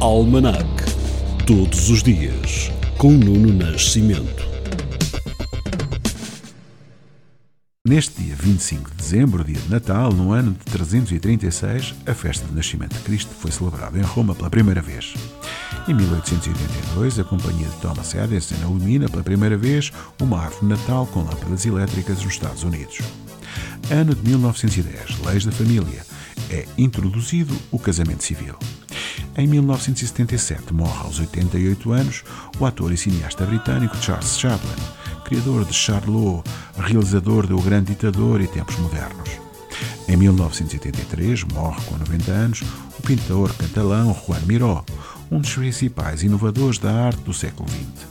Almanac. Todos os dias, com Nuno Nascimento. Neste dia 25 de dezembro, dia de Natal, no ano de 336, a festa de nascimento de Cristo foi celebrada em Roma pela primeira vez. Em 1882, a companhia de Thomas Edison ilumina pela primeira vez uma árvore de Natal com lâmpadas elétricas nos Estados Unidos. Ano de 1910, leis da família. É introduzido o casamento civil. Em 1977 morre aos 88 anos o ator e cineasta britânico Charles Chaplin, criador de Charlot, realizador de O Grande Ditador e Tempos Modernos. Em 1983 morre com 90 anos o pintor catalão Juan Miró, um dos principais inovadores da arte do século XX.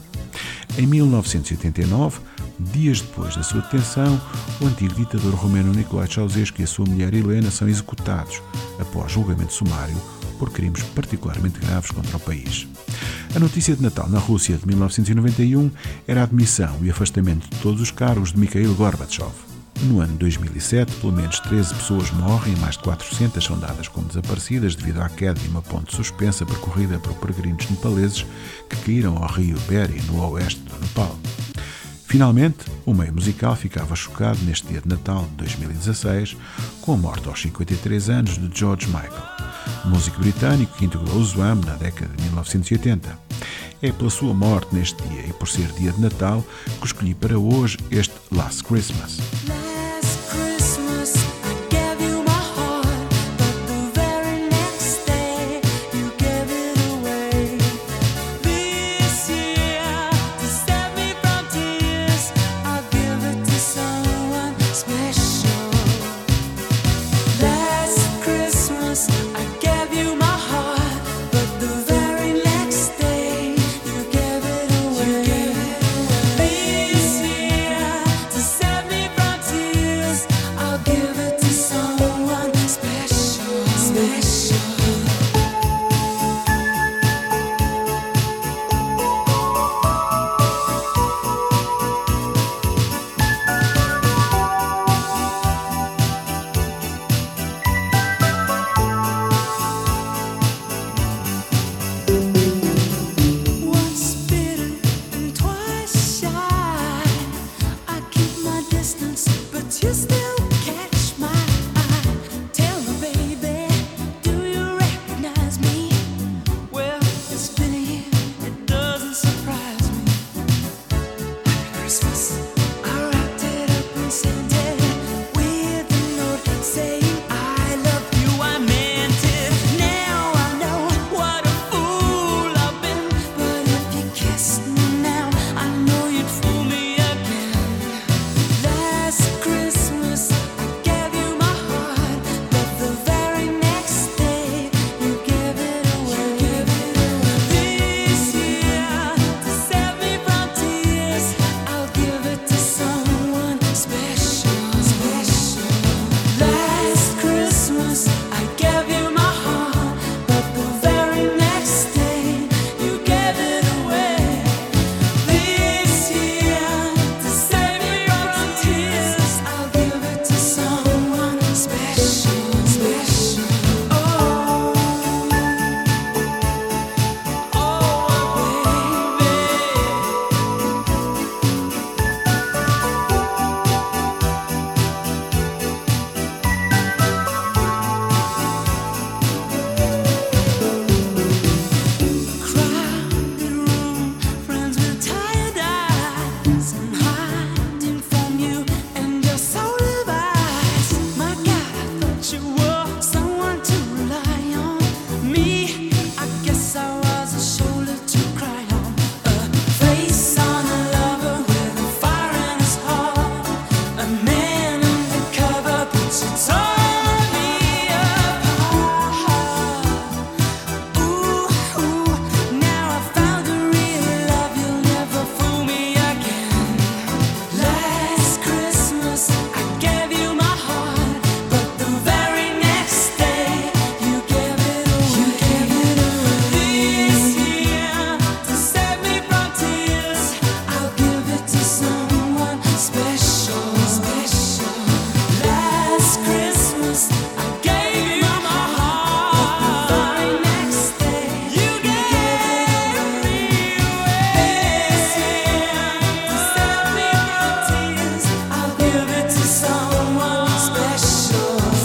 Em 1989, dias depois da sua detenção, o antigo ditador romeno Nicolae Ceausescu e a sua mulher Helena são executados após julgamento sumário por crimes particularmente graves contra o país. A notícia de Natal na Rússia de 1991 era a admissão e afastamento de todos os cargos de Mikhail Gorbachev. No ano 2007, pelo menos 13 pessoas morrem e mais de 400 são dadas como desaparecidas devido à queda de uma ponte suspensa percorrida por peregrinos nepaleses que caíram ao rio Beri, no oeste do Nepal. Finalmente, o meio musical ficava chocado neste dia de Natal de 2016 com a morte aos 53 anos de George Michael músico britânico que integrou o Zwam na década de 1980. É pela sua morte neste dia e por ser dia de Natal que escolhi para hoje este Last Christmas.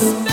Christmas.